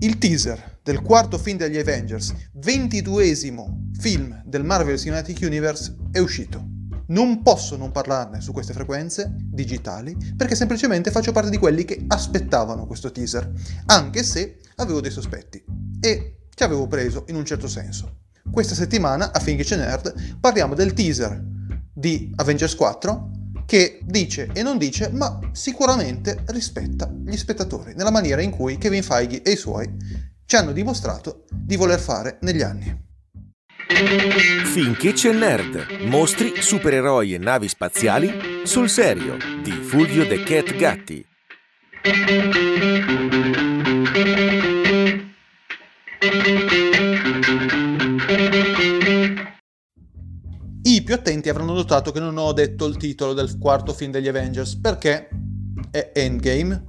Il teaser del quarto film degli Avengers, ventiduesimo film del Marvel Cinematic Universe, è uscito. Non posso non parlarne su queste frequenze digitali perché semplicemente faccio parte di quelli che aspettavano questo teaser, anche se avevo dei sospetti e ci avevo preso in un certo senso. Questa settimana a Finkish Nerd parliamo del teaser di Avengers 4 che dice e non dice, ma sicuramente rispetta gli spettatori nella maniera in cui Kevin Feige e i suoi ci hanno dimostrato di voler fare negli anni. Finché c'è nerd, mostri, supereroi e navi spaziali sul serio di Fulvio De Cat Gatti. Notato che non ho detto il titolo del quarto film degli Avengers perché è Endgame.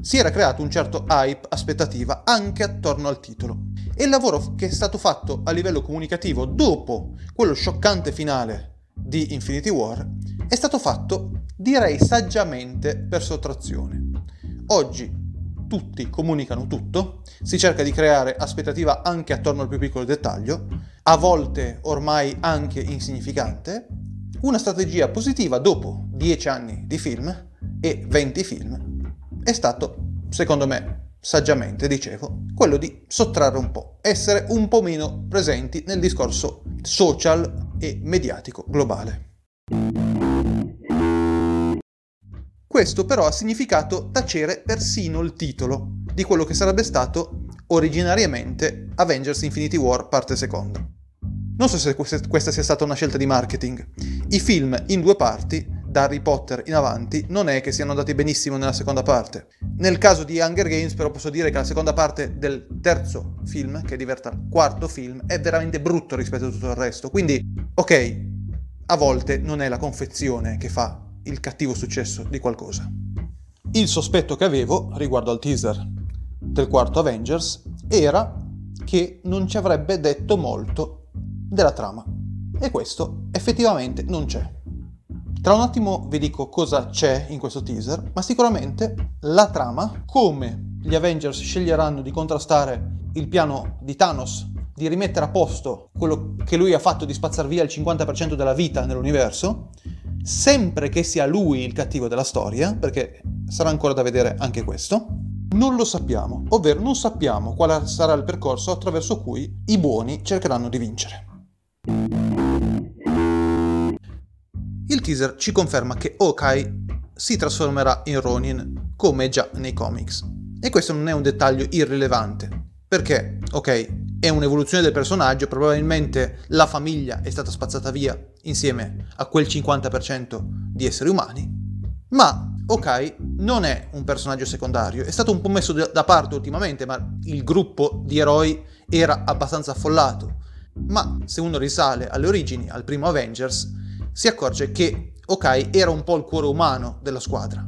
Si era creato un certo hype, aspettativa anche attorno al titolo. E il lavoro che è stato fatto a livello comunicativo dopo quello scioccante finale di Infinity War è stato fatto, direi, saggiamente per sottrazione. Oggi tutti comunicano tutto, si cerca di creare aspettativa anche attorno al più piccolo dettaglio, a volte ormai anche insignificante, una strategia positiva dopo 10 anni di film e 20 film è stato, secondo me, saggiamente, dicevo, quello di sottrarre un po', essere un po' meno presenti nel discorso social e mediatico globale. Questo però ha significato tacere persino il titolo di quello che sarebbe stato originariamente Avengers Infinity War parte seconda. Non so se questa sia stata una scelta di marketing. I film in due parti da Harry Potter in avanti non è che siano andati benissimo nella seconda parte. Nel caso di Hunger Games però posso dire che la seconda parte del terzo film, che diventa il quarto film, è veramente brutto rispetto a tutto il resto. Quindi, ok, a volte non è la confezione che fa il cattivo successo di qualcosa. Il sospetto che avevo riguardo al teaser del quarto Avengers era che non ci avrebbe detto molto della trama. E questo effettivamente non c'è. Tra un attimo vi dico cosa c'è in questo teaser, ma sicuramente la trama, come gli Avengers sceglieranno di contrastare il piano di Thanos, di rimettere a posto quello che lui ha fatto di spazzare via il 50% della vita nell'universo, sempre che sia lui il cattivo della storia, perché sarà ancora da vedere anche questo, non lo sappiamo, ovvero non sappiamo quale sarà il percorso attraverso cui i buoni cercheranno di vincere. Il teaser ci conferma che Hawkeye si trasformerà in Ronin, come già nei comics. E questo non è un dettaglio irrilevante, perché, ok, è un'evoluzione del personaggio, probabilmente la famiglia è stata spazzata via insieme a quel 50% di esseri umani, ma Hawkeye non è un personaggio secondario, è stato un po' messo da parte ultimamente, ma il gruppo di eroi era abbastanza affollato. Ma se uno risale alle origini, al primo Avengers, si accorge che Okai era un po' il cuore umano della squadra.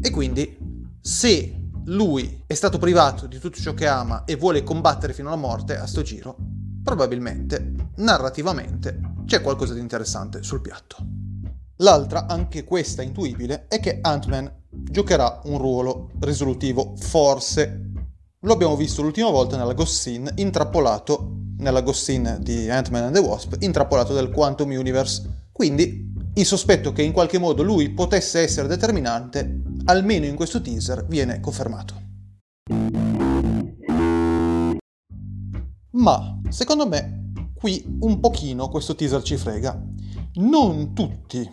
E quindi, se lui è stato privato di tutto ciò che ama e vuole combattere fino alla morte a sto giro, probabilmente, narrativamente, c'è qualcosa di interessante sul piatto. L'altra, anche questa intuibile, è che Ant-Man giocherà un ruolo risolutivo, forse. Lo abbiamo visto l'ultima volta nella Ghost Scene, intrappolato, nella Ghost Scene di Ant-Man and the Wasp, intrappolato del Quantum Universe quindi il sospetto che in qualche modo lui potesse essere determinante, almeno in questo teaser, viene confermato. Ma, secondo me, qui un pochino questo teaser ci frega. Non tutti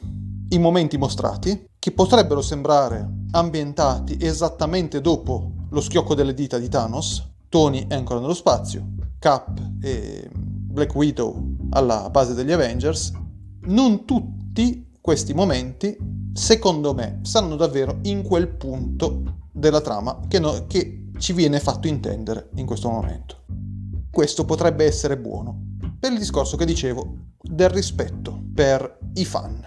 i momenti mostrati, che potrebbero sembrare ambientati esattamente dopo lo schiocco delle dita di Thanos, Tony è ancora nello spazio, Cap e Black Widow alla base degli Avengers, non tutti questi momenti, secondo me, saranno davvero in quel punto della trama che, no, che ci viene fatto intendere in questo momento. Questo potrebbe essere buono, per il discorso che dicevo del rispetto per i fan.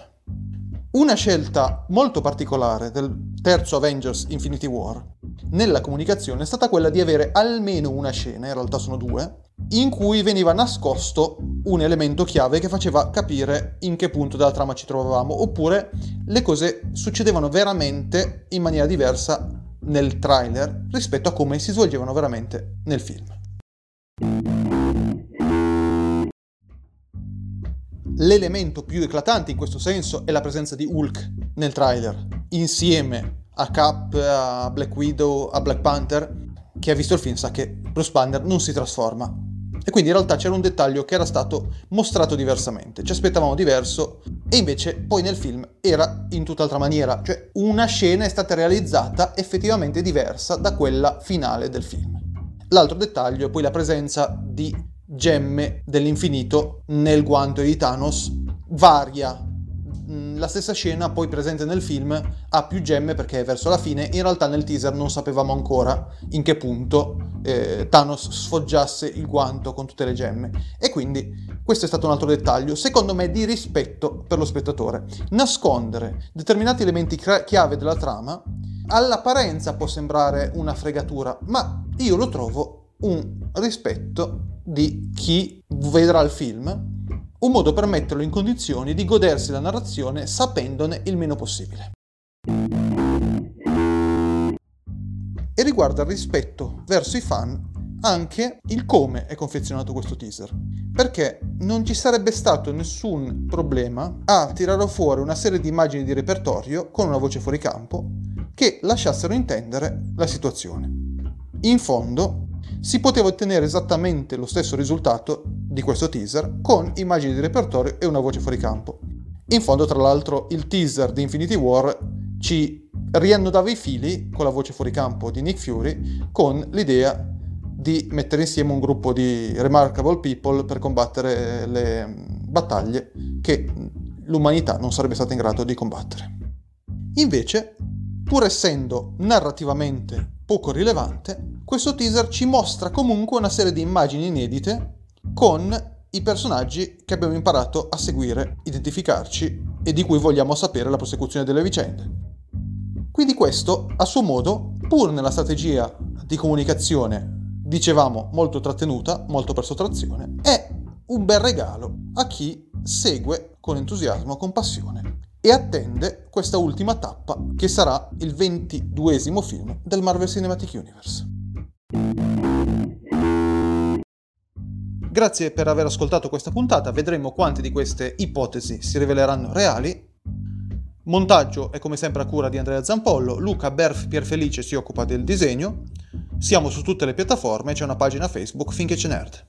Una scelta molto particolare del terzo Avengers Infinity War nella comunicazione è stata quella di avere almeno una scena, in realtà sono due, in cui veniva nascosto un elemento chiave che faceva capire in che punto della trama ci trovavamo, oppure le cose succedevano veramente in maniera diversa nel trailer rispetto a come si svolgevano veramente nel film. L'elemento più eclatante in questo senso è la presenza di Hulk nel trailer, insieme a Cap, a Black Widow, a Black Panther. Chi ha visto il film sa che Bruce Banner non si trasforma. E quindi in realtà c'era un dettaglio che era stato mostrato diversamente. Ci aspettavamo diverso e invece poi nel film era in tutt'altra maniera. Cioè una scena è stata realizzata effettivamente diversa da quella finale del film. L'altro dettaglio è poi la presenza di gemme dell'infinito nel guanto di Thanos varia. Mm, la stessa scena poi presente nel film ha più gemme perché è verso la fine, in realtà nel teaser non sapevamo ancora in che punto eh, Thanos sfoggiasse il guanto con tutte le gemme e quindi questo è stato un altro dettaglio, secondo me di rispetto per lo spettatore. Nascondere determinati elementi chiave della trama all'apparenza può sembrare una fregatura, ma io lo trovo un rispetto di chi vedrà il film, un modo per metterlo in condizioni di godersi la narrazione sapendone il meno possibile. E riguarda il rispetto verso i fan anche il come è confezionato questo teaser. Perché non ci sarebbe stato nessun problema a tirare fuori una serie di immagini di repertorio con una voce fuori campo che lasciassero intendere la situazione. In fondo, si poteva ottenere esattamente lo stesso risultato di questo teaser con immagini di repertorio e una voce fuori campo. In fondo, tra l'altro, il teaser di Infinity War ci riannodava i fili con la voce fuori campo di Nick Fury con l'idea di mettere insieme un gruppo di remarkable people per combattere le battaglie che l'umanità non sarebbe stata in grado di combattere. Invece, pur essendo narrativamente poco rilevante, questo teaser ci mostra comunque una serie di immagini inedite con i personaggi che abbiamo imparato a seguire, identificarci e di cui vogliamo sapere la prosecuzione delle vicende. Quindi questo, a suo modo, pur nella strategia di comunicazione, dicevamo, molto trattenuta, molto per sottrazione, è un bel regalo a chi segue con entusiasmo, con passione e attende questa ultima tappa che sarà il ventiduesimo film del Marvel Cinematic Universe. Grazie per aver ascoltato questa puntata, vedremo quante di queste ipotesi si riveleranno reali. Montaggio è come sempre a cura di Andrea Zampollo, Luca Berf Pierfelice si occupa del disegno. Siamo su tutte le piattaforme, c'è una pagina Facebook finché c'è nerd.